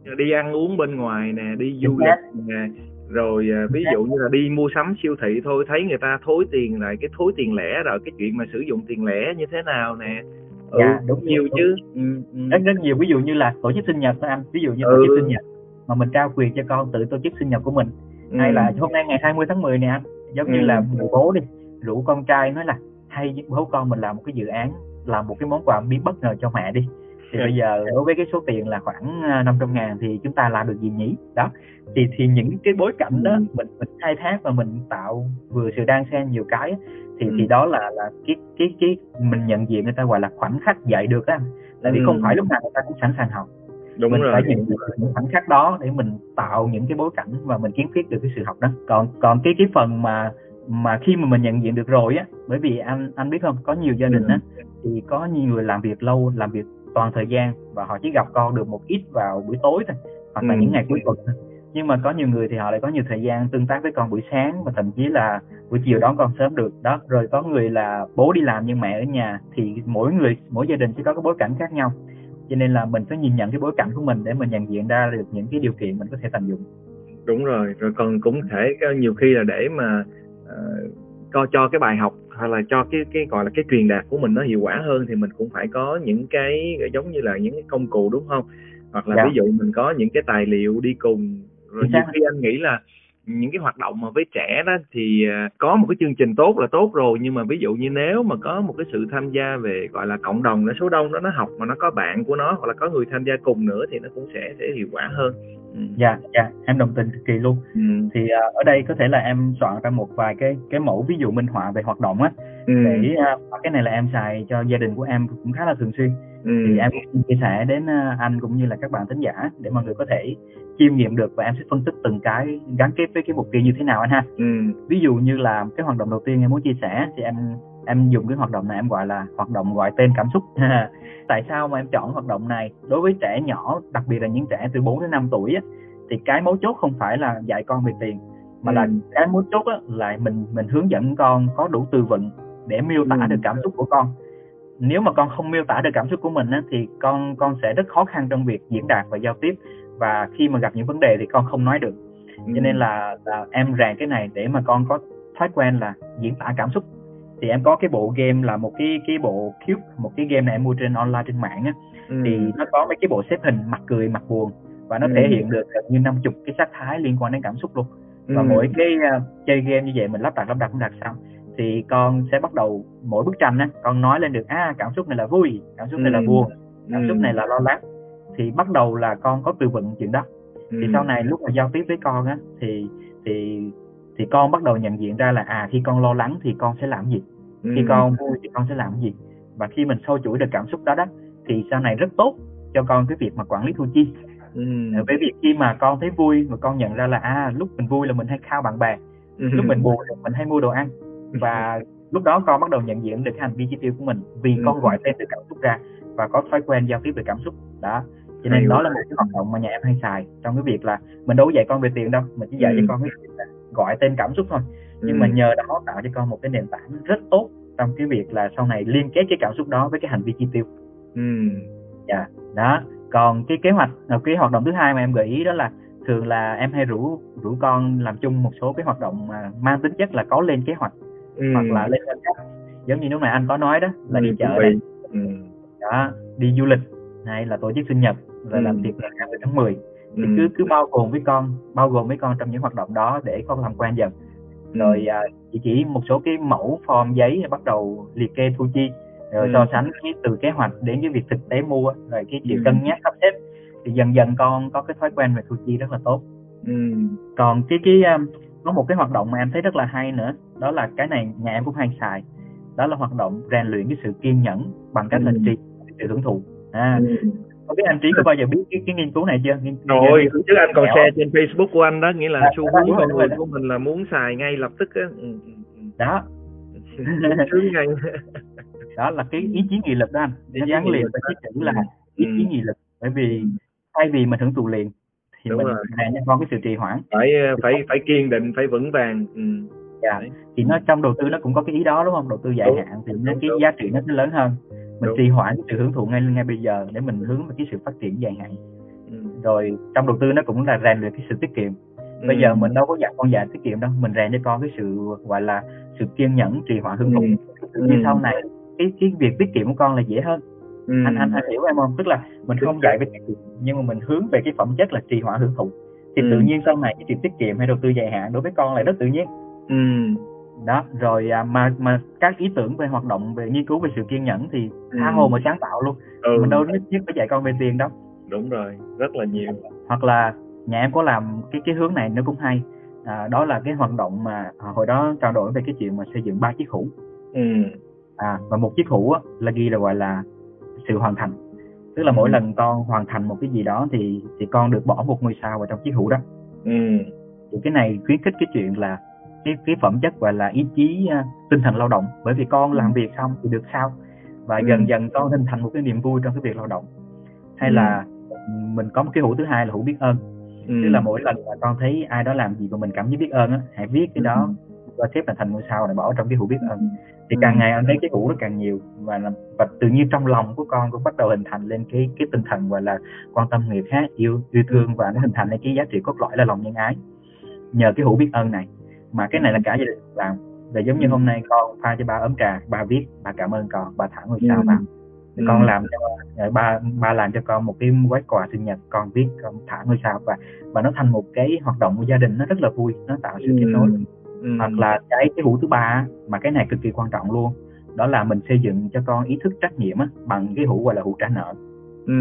Speaker 1: ừ. đi ăn uống bên ngoài nè đi du lịch nè rồi à, ví dụ như là đi mua sắm siêu thị thôi thấy người ta thối tiền lại cái thối tiền lẻ rồi cái chuyện mà sử dụng tiền lẻ như thế nào nè ừ,
Speaker 2: Dạ, đúng,
Speaker 1: nhiều
Speaker 2: đúng.
Speaker 1: chứ ừ, ừ.
Speaker 2: rất rất nhiều ví dụ như là tổ chức sinh nhật đó anh ví dụ như tổ
Speaker 1: Ừ.
Speaker 2: chức sinh nhật mà mình trao quyền cho con tự tổ chức sinh nhật của mình
Speaker 1: Ừ.
Speaker 2: hay là hôm nay ngày 20 tháng 10 nè anh giống như
Speaker 1: Ừ.
Speaker 2: là người bố đi rủ con trai nói là hay với bố con mình làm một cái dự án làm một cái món quà biến bất ngờ cho mẹ đi thì
Speaker 1: Ừ.
Speaker 2: bây giờ đối với cái số tiền là khoảng à, 500 ngàn thì chúng ta làm được gì nhỉ đó thì thì những cái bối cảnh đó
Speaker 1: Ừ.
Speaker 2: mình mình khai thác và mình tạo vừa sự đan xen nhiều cái thì
Speaker 1: Ừ.
Speaker 2: thì đó là là cái cái cái mình nhận diện người ta gọi là khoảnh khắc dạy được á tại vì
Speaker 1: Ừ.
Speaker 2: không phải lúc nào người ta cũng sẵn sàng học
Speaker 1: đúng
Speaker 2: mình
Speaker 1: rồi
Speaker 2: phải nhận được những khoảnh khắc đó để mình tạo những cái bối cảnh và mình kiến thiết được cái sự học đó còn còn cái cái phần mà mà khi mà mình nhận diện được rồi á bởi vì anh anh biết không có nhiều gia đình á thì có nhiều người làm việc lâu làm việc toàn thời gian và họ chỉ gặp con được một ít vào buổi tối thôi hoặc là
Speaker 1: Ừ.
Speaker 2: những ngày cuối tuần thôi. Nhưng mà có nhiều người thì họ lại có nhiều thời gian tương tác với con buổi sáng và thậm chí là buổi chiều đón con sớm được. Đó rồi có người là bố đi làm nhưng mẹ ở nhà thì mỗi người mỗi gia đình sẽ có cái bối cảnh khác nhau. Cho nên là mình phải nhìn nhận cái bối cảnh của mình để mình nhận diện ra được những cái điều kiện mình có thể tận dụng.
Speaker 1: Đúng rồi rồi còn cũng thể nhiều khi là để mà uh, co cho cái bài học hoặc là cho cái cái gọi là cái truyền đạt của mình nó hiệu quả hơn thì mình cũng phải có những cái giống như là những cái công cụ đúng không hoặc là
Speaker 2: Dạ.
Speaker 1: ví dụ mình có những cái tài liệu đi cùng rồi nhiều khi anh nghĩ là những cái hoạt động mà với trẻ đó thì à, có một cái chương trình tốt là tốt rồi nhưng mà ví dụ như nếu mà có một cái sự tham gia về gọi là cộng đồng nó số đông đó nó học mà nó có bạn của nó hoặc là có người tham gia cùng nữa thì nó cũng sẽ sẽ hiệu quả hơn.
Speaker 2: Dạ dạ em đồng tình cực kỳ luôn
Speaker 1: Ừ.
Speaker 2: thì à, ở đây có thể là em soạn ra một vài cái cái mẫu ví dụ minh họa về hoạt động á
Speaker 1: Ừ.
Speaker 2: để à, cái này là em xài cho gia đình của em cũng khá là thường xuyên
Speaker 1: Ừ.
Speaker 2: thì em chia sẻ đến à, anh cũng như là các bạn thính giả để mọi người có thể chiêm nghiệm được và em sẽ phân tích từng cái gắn kết với cái mục tiêu như thế nào anh ha
Speaker 1: Ừ.
Speaker 2: ví dụ như là cái hoạt động đầu tiên em muốn chia sẻ thì em em dùng cái hoạt động này em gọi là hoạt động gọi tên cảm xúc <laughs> tại sao mà em chọn hoạt động này đối với trẻ nhỏ đặc biệt là những trẻ từ 4 đến 5 tuổi á, thì cái mấu chốt không phải là dạy con về tiền mà là
Speaker 1: Ừ.
Speaker 2: cái mấu chốt á, là mình mình hướng dẫn con có đủ từ vựng để miêu tả
Speaker 1: Ừ.
Speaker 2: được cảm xúc của con nếu mà con không miêu tả được cảm xúc của mình á, thì con con sẽ rất khó khăn trong việc diễn đạt và giao tiếp và khi mà gặp những vấn đề thì con không nói được
Speaker 1: Ừ.
Speaker 2: cho nên là, là em rèn cái này để mà con có thói quen là diễn tả cảm xúc thì em có cái bộ game là một cái cái bộ cube một cái game này em mua trên online trên mạng á
Speaker 1: Ừ.
Speaker 2: thì nó có mấy cái bộ xếp hình mặt cười mặt buồn và nó
Speaker 1: Ừ.
Speaker 2: thể hiện được gần như năm chục cái sắc thái liên quan đến cảm xúc luôn và
Speaker 1: Ừ.
Speaker 2: mỗi cái uh, chơi game như vậy mình lắp đặt lắp đặt lắp đặt xong thì con sẽ bắt đầu mỗi bức tranh á con nói lên được à cảm xúc này là vui cảm xúc này là
Speaker 1: Ừ.
Speaker 2: buồn cảm xúc
Speaker 1: Ừ.
Speaker 2: này là lo lắng thì bắt đầu là con có từ vựng chuyện đó thì
Speaker 1: Ừ.
Speaker 2: sau này lúc mà giao tiếp với con á thì thì thì con bắt đầu nhận diện ra là à khi con lo lắng thì con sẽ làm gì
Speaker 1: Ừ.
Speaker 2: khi con vui thì con sẽ làm gì và khi mình sâu chuỗi được cảm xúc đó đó thì sau này rất tốt cho con cái việc mà quản lý thu chi
Speaker 1: Ừ.
Speaker 2: bởi vì khi mà con thấy vui mà con nhận ra là à lúc mình vui là mình hay khao bạn bè
Speaker 1: Ừ.
Speaker 2: lúc mình buồn là mình hay mua đồ ăn và lúc đó con bắt đầu nhận diện được cái hành vi chi tiêu của mình vì
Speaker 1: Ừ.
Speaker 2: con gọi tên được cảm xúc ra và có thói quen giao tiếp về cảm xúc đó cho
Speaker 1: Hay
Speaker 2: nên đó
Speaker 1: quá.
Speaker 2: là một cái hoạt động mà nhà em hay xài trong cái việc là mình đâu có dạy con về tiền đâu mình chỉ dạy
Speaker 1: Ừ.
Speaker 2: cho con cái việc là gọi tên cảm xúc thôi nhưng
Speaker 1: Ừ.
Speaker 2: mà nhờ đó tạo cho con một cái nền tảng rất tốt trong cái việc là sau này liên kết cái cảm xúc đó với cái hành vi chi tiêu
Speaker 1: Ừ.
Speaker 2: dạ đó còn cái kế hoạch ờ, cái hoạt động thứ hai mà em gợi ý đó là thường là em hay rủ rủ con làm chung một số cái hoạt động mà mang tính chất là có lên kế hoạch
Speaker 1: Ừ.
Speaker 2: hoặc là lên ngân sách giống như lúc này anh có nói đó là đi
Speaker 1: Ừ,
Speaker 2: chợ
Speaker 1: chuẩn
Speaker 2: này.
Speaker 1: Ừ.
Speaker 2: đó đi du lịch hay là tổ chức sinh nhật và ừ. làm tiệc ngày 20 tháng 10 thì ừ. cứ cứ bao gồm với con bao gồm với con trong những hoạt động đó để con làm quen dần ừ. rồi à, chỉ chỉ một số cái mẫu form giấy bắt đầu liệt kê thu chi rồi ừ. so sánh cái từ kế hoạch đến cái việc thực tế mua rồi cái chuyện ừ. cân nhắc sắp xếp thì dần dần con có cái thói quen về thu chi rất là tốt ừ. còn cái cái um, có một cái hoạt động mà em thấy rất là hay nữa đó là cái này nhà em cũng hay xài đó là hoạt động rèn luyện cái sự kiên nhẫn bằng cách ừ. là trì sự hưởng thụ à ừ. Không biết anh trí có bao giờ biết cái, cái nghiên cứu này chưa? Nghiên,
Speaker 1: rồi trước anh còn share trên facebook của anh đó nghĩa là xu hướng con người của mình là muốn xài ngay lập tức á. Ừ,
Speaker 2: đó. Ngay <laughs> đó là cái ý chí nghị lực đó anh. Để gắn liền với cái chữ là ý chí nghị lực. Bởi vì thay vì mình hưởng thụ liền thì Đúng mình rèn cho con cái sự trì hoãn.
Speaker 1: Phải phải phải kiên định phải vững vàng. Ừ.
Speaker 2: dạ. Thì nó trong đầu tư nó cũng có cái ý đó đúng không? Đầu tư dài hạn thì nó cái giá trị nó sẽ lớn hơn mình trì hoãn sự hưởng thụ ngay ngay bây giờ để mình hướng về cái sự phát triển dài hạn ừ. rồi trong đầu tư nó cũng là rèn luyện cái sự tiết kiệm bây ừ. giờ mình đâu có dạy con dạy tiết kiệm đâu mình rèn cho con cái sự gọi là sự kiên nhẫn trì hoãn hưởng thụ ừ. như sau này cái cái việc tiết kiệm của con là dễ hơn ừ. anh anh anh hiểu em không tức là mình không dạy về tiết kiệm nhưng mà mình hướng về cái phẩm chất là trì hoãn hưởng thụ thì ừ. tự nhiên sau này cái chuyện tiết kiệm hay đầu tư dài hạn đối với con là rất tự nhiên ừ. Đó rồi à, mà mà các ý tưởng về hoạt động về nghiên cứu về sự kiên nhẫn thì ừ. tha hồ mà sáng tạo luôn ừ. mình đâu nhất thiết phải dạy con về tiền đâu
Speaker 1: đúng rồi rất là nhiều
Speaker 2: hoặc là nhà em có làm cái cái hướng này nó cũng hay à, đó là cái hoạt động mà à, hồi đó trao đổi về cái chuyện mà xây dựng ba chiếc hũ ừ. à và một chiếc hũ á, là ghi là gọi là sự hoàn thành tức là mỗi ừ. lần con hoàn thành một cái gì đó thì thì con được bỏ một ngôi sao vào trong chiếc hũ đó ừ. thì cái này khuyến khích cái chuyện là cái cái phẩm chất gọi là ý chí uh, tinh thần lao động bởi vì con làm việc xong thì được sao và ừ. dần dần con hình thành một cái niềm vui trong cái việc lao động hay ừ. là mình có một cái hũ thứ hai là hũ biết ơn ừ. tức là mỗi lần mà con thấy ai đó làm gì mà mình cảm thấy biết ơn á hãy viết cái đó ừ. và xếp là thành ngôi sao này bỏ trong cái hũ biết ơn thì càng ừ. ngày anh thấy cái hũ nó càng nhiều và và tự nhiên trong lòng của con cũng bắt đầu hình thành lên cái cái tinh thần gọi là quan tâm người khác yêu yêu thương và nó hình thành lên cái giá trị cốt lõi là lòng nhân ái nhờ cái hũ biết ơn này mà cái này là cả gia đình làm và giống như ừ. hôm nay con pha cho ba ấm trà ba viết ba cảm ơn con ba thả ngôi sao ừ. vào ừ. con làm cho ờ, ba ba làm cho con một cái gói quà sinh nhật con viết con thả ngôi sao và và nó thành một cái hoạt động của gia đình nó rất là vui nó tạo sự kết nối ừ. hoặc là cái cái hũ thứ ba mà cái này cực kỳ quan trọng luôn đó là mình xây dựng cho con ý thức trách nhiệm á bằng cái hũ gọi là hũ trả nợ ừ.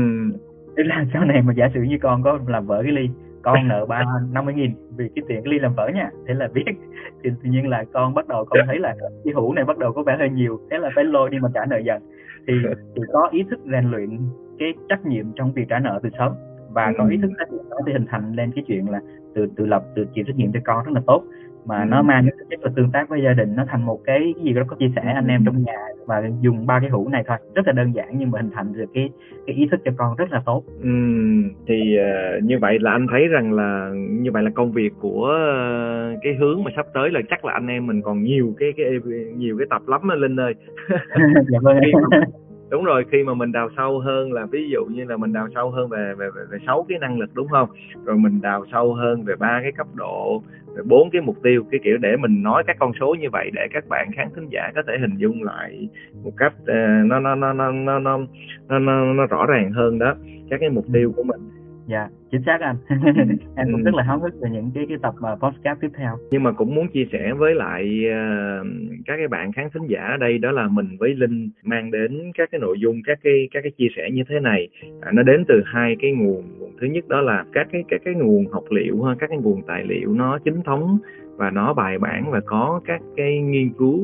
Speaker 2: tức là <laughs> sau này mà giả sử như con có làm vỡ cái ly con nợ ba năm mươi nghìn vì cái tiền cái ly làm vỡ nha, thế là biết <laughs> thì tự nhiên là con bắt đầu con thấy là cái hũ này bắt đầu có vẻ hơi nhiều, thế là phải lôi đi mà trả nợ dần thì thì có ý thức rèn luyện cái trách nhiệm trong việc trả nợ từ sớm và ừ. có ý thức trách nhiệm đó thì hình thành lên cái chuyện là tự tự lập, tự chịu trách nhiệm cho con rất là tốt mà ừ. nó mang cái chất là tương tác với gia đình nó thành một cái, gì đó có chia sẻ anh em trong nhà và dùng ba cái hũ này thôi. Rất là đơn giản nhưng mà hình thành được cái cái ý thức cho con rất là tốt.
Speaker 1: Ừ, thì uh, như vậy là anh thấy rằng là như vậy là công việc của uh, cái hướng mà sắp tới là chắc là anh em mình còn nhiều cái cái nhiều cái tập lắm linh ơi. <laughs> Dạ vâng. Đúng rồi khi mà mình đào sâu hơn là ví dụ như là mình đào sâu hơn về về về sáu cái năng lực đúng không? Rồi mình đào sâu hơn về ba cái cấp độ bốn cái mục tiêu cái kiểu để mình nói các con số như vậy để các bạn khán thính giả có thể hình dung lại một cách ờ, nó, nó, nó, nó nó nó nó nó nó rõ ràng hơn đó. Các cái mục ừ. tiêu của mình.
Speaker 2: Dạ chính xác anh. <laughs> Em cũng ừ. rất là háo hức về những cái cái tập uh, podcast tiếp theo.
Speaker 1: Nhưng mà cũng muốn chia sẻ với lại ờ, các cái bạn khán thính giả ở đây đó là mình với linh mang đến các cái nội dung các cái các cái chia sẻ như thế này. À, nó đến từ hai cái nguồn thứ nhất đó là các cái các cái nguồn học liệu ha các cái nguồn tài liệu nó chính thống và nó bài bản và có các cái nghiên cứu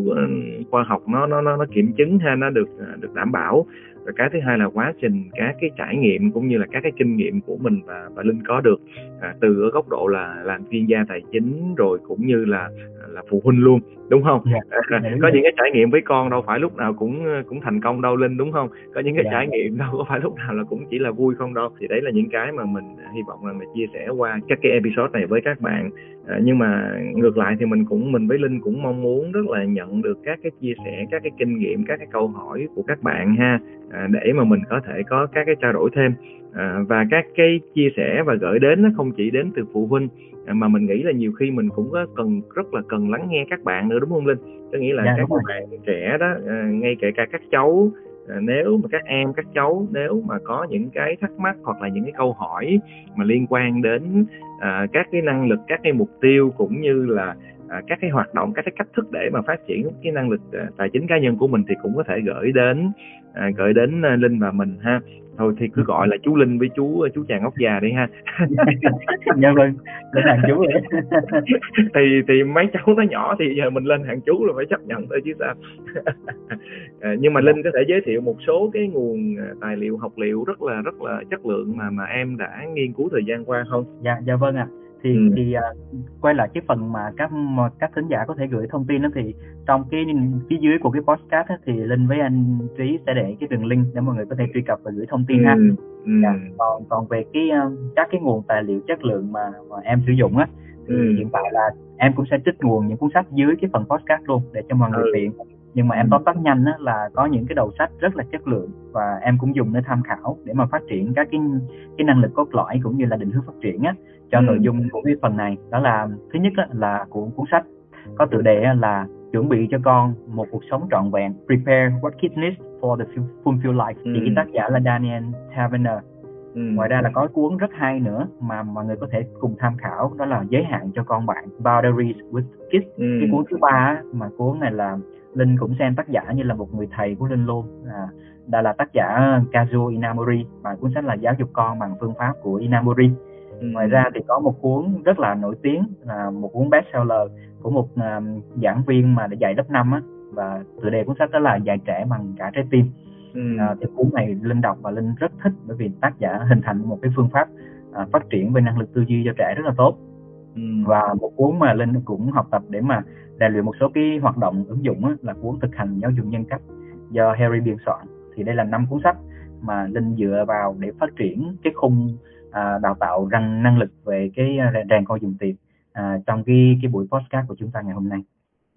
Speaker 1: khoa học nó nó nó, nó kiểm chứng ha nó được à, được đảm bảo và cái thứ hai là quá trình các cái trải nghiệm cũng như là các cái kinh nghiệm của mình và và linh có được à, từ ở góc độ là làm chuyên gia tài chính rồi cũng như là là phụ huynh luôn đúng không yeah. Dạ, <laughs> à, có những cái trải nghiệm với con đâu phải lúc nào cũng cũng thành công đâu linh đúng không có những cái yeah. Dạ. trải nghiệm đâu có phải lúc nào là cũng chỉ là vui không đâu thì đấy là những cái mà mình hy vọng là mình chia sẻ qua các cái episode này với các bạn à, nhưng mà ngược lại thì mình cũng mình với linh cũng mong muốn rất là nhận được các cái chia sẻ các cái kinh nghiệm các cái câu hỏi của các bạn ha à, để mà mình có thể có các cái trao đổi thêm. À, và các cái chia sẻ và gửi đến nó không chỉ đến từ phụ huynh à, mà mình nghĩ là nhiều khi mình cũng có cần rất là cần lắng nghe các bạn nữa đúng không linh? Có nghĩa là dạ, các bạn trẻ đó à, ngay kể cả các cháu à, nếu mà các em các cháu nếu mà có những cái thắc mắc hoặc là những cái câu hỏi mà liên quan đến à, các cái năng lực các cái mục tiêu cũng như là à, các cái hoạt động các cái cách thức để mà phát triển cái năng lực à, tài chính cá nhân của mình thì cũng có thể gửi đến à, gửi đến à, linh và mình ha thôi thì cứ gọi là chú linh với chú chú chàng ốc già đi ha.
Speaker 2: Dạ vâng lên hàng chú rồi. <laughs>
Speaker 1: Thì thì mấy cháu nó nhỏ thì giờ mình lên hàng chú là phải chấp nhận thôi chứ sao. <laughs> À, nhưng mà linh có thể giới thiệu một số cái nguồn à, tài liệu học liệu rất là rất là chất lượng mà mà em đã nghiên cứu thời gian qua không?
Speaker 2: Dạ dạ vâng ạ. à thì ừ. thì uh, quay lại cái phần mà các mà các thính giả có thể gửi thông tin đó thì trong cái phía dưới của cái podcast đó, thì linh với anh trí sẽ để cái đường link để mọi người có thể truy cập và gửi thông tin ừ. ha ừ. Dạ. còn còn về cái uh, các cái nguồn tài liệu chất lượng mà mà em sử dụng á thì ừ. hiện tại là em cũng sẽ trích nguồn những cuốn sách dưới cái phần podcast luôn để cho mọi người ừ. tiện nhưng mà em tóm tắt nhanh á, là có những cái đầu sách rất là chất lượng và em cũng dùng để tham khảo để mà phát triển các cái cái năng lực cốt lõi cũng như là định hướng phát triển á cho ừ. nội dung của cái phần này đó là thứ nhất á, là cuốn cuốn sách có tựa đề là chuẩn bị cho con một cuộc sống trọn vẹn prepare what kids need for the fulfilled life ừ. thì tác giả là Daniel Taverner Ừ. ngoài ra là có cuốn rất hay nữa mà mọi người có thể cùng tham khảo đó là giới hạn cho con bạn boundaries with kids ừ. cái cuốn thứ ba mà cuốn này là linh cũng xem tác giả như là một người thầy của linh luôn à, đây là tác giả Kazuo Inamori và cuốn sách là giáo dục con bằng phương pháp của Inamori. Ngoài ra thì có một cuốn rất là nổi tiếng là một cuốn bestseller của một uh, giảng viên mà dạy lớp năm á và tựa đề cuốn sách đó là dạy trẻ bằng cả trái tim ừ. à, thì cuốn này linh đọc và linh rất thích bởi vì tác giả hình thành một cái phương pháp à, phát triển về năng lực tư duy cho trẻ rất là tốt ừ. và một cuốn mà linh cũng học tập để mà rèn luyện một số cái hoạt động ứng dụng á, là cuốn thực hành giáo dục nhân cách do Harry biên soạn thì đây là năm cuốn sách mà linh dựa vào để phát triển cái khung à, đào tạo răng năng lực về cái à, rèn con dùng tiền à, trong cái cái buổi podcast của chúng ta ngày hôm nay.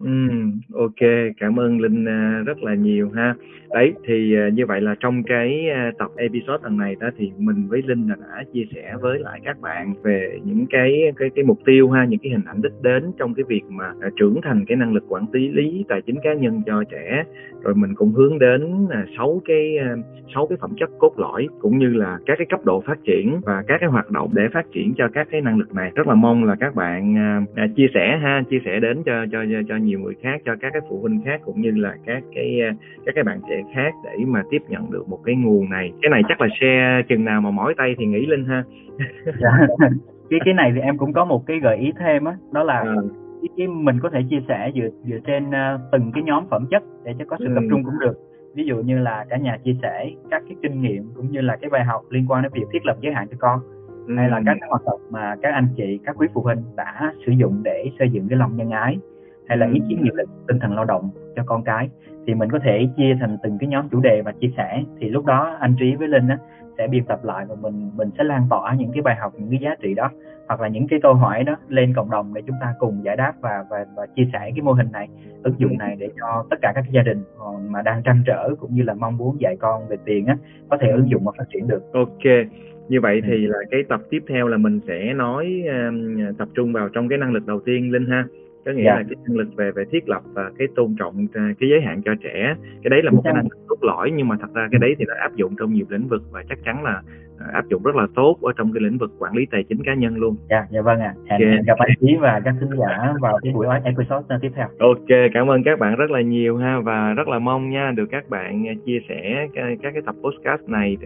Speaker 1: Ừm, ok, cảm ơn Linh, a, rất là nhiều ha. Đấy, thì, à, như vậy là trong cái, a, tập episode lần này đó thì mình với Linh là đã chia sẻ với lại các bạn về những cái cái cái mục tiêu ha, những cái hình ảnh đích đến trong cái việc mà, à, trưởng thành cái năng lực quản lý lý tài chính cá nhân cho trẻ. Rồi mình cũng hướng đến, à, 6 cái, à, a, 6 cái phẩm chất cốt lõi cũng như là các cái cấp độ phát triển và các cái hoạt động để phát triển cho các cái năng lực này. Rất là mong là các bạn, à, chia sẻ ha, chia sẻ đến cho cho cho nhiều người khác cho các cái phụ huynh khác cũng như là các cái ờ, các cái bạn trẻ khác để mà tiếp nhận được một cái nguồn này cái này chắc là share chừng nào mà mỏi tay thì nghĩ linh ha
Speaker 2: dạ. <laughs> cái cái này thì em cũng có một cái gợi ý thêm á đó, đó là à. cái, mình có thể chia sẻ dựa dựa trên uh, từng cái nhóm phẩm chất để cho có sự ừ. tập trung cũng được ví dụ như là cả nhà chia sẻ các cái kinh nghiệm cũng như là cái bài học liên quan đến việc thiết lập giới hạn cho con ừ. hay là các hoạt động mà các anh chị các quý phụ huynh đã sử dụng để xây dựng cái lòng nhân ái hay là ý kiến nghiệp lực tinh thần lao động cho con cái. Thì mình có thể chia thành từng cái nhóm chủ đề và chia sẻ. Thì lúc đó anh trí với linh á, sẽ biên tập lại và mình mình sẽ lan tỏa những cái bài học những cái giá trị đó. Hoặc là những cái câu hỏi đó lên cộng đồng để chúng ta cùng giải đáp và và, và chia sẻ cái mô hình này ứng dụng này để cho tất cả các gia đình ờ, mà đang trăn trở cũng như là mong muốn dạy con về tiền á có thể ứng dụng và phát triển được.
Speaker 1: Ok. Như vậy thì là cái tập tiếp theo là mình sẽ nói um, tập trung vào trong cái năng lực đầu tiên linh ha có nghĩa yeah. Dạ. là cái năng lực về về thiết lập và cái tôn trọng à, cái giới hạn cho trẻ cái đấy là một cái năng lực cốt lõi nhưng mà thật ra cái đấy thì nó áp dụng trong nhiều lĩnh vực và chắc chắn là áp dụng rất là tốt ở trong cái lĩnh vực quản lý tài chính cá nhân luôn.
Speaker 2: Dạ, dạ vâng ạ. À. Hẹn, gặp anh Chí và các thính giả vào cái buổi episode tiếp theo.
Speaker 1: Ok, cảm ơn các bạn rất là nhiều ha và rất là mong nha được các bạn chia sẻ các, các cái tập podcast này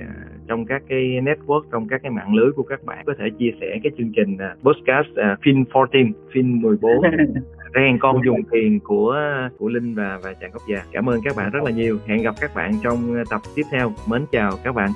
Speaker 1: trong các cái network trong các cái mạng lưới của các bạn có thể chia sẻ cái chương trình podcast uh, Fin 14, Fin 14 <laughs> rèn con dùng tiền của của Linh và và chàng gốc già. Cảm ơn các bạn rất là nhiều. Hẹn gặp các bạn trong tập tiếp theo. Mến chào các bạn.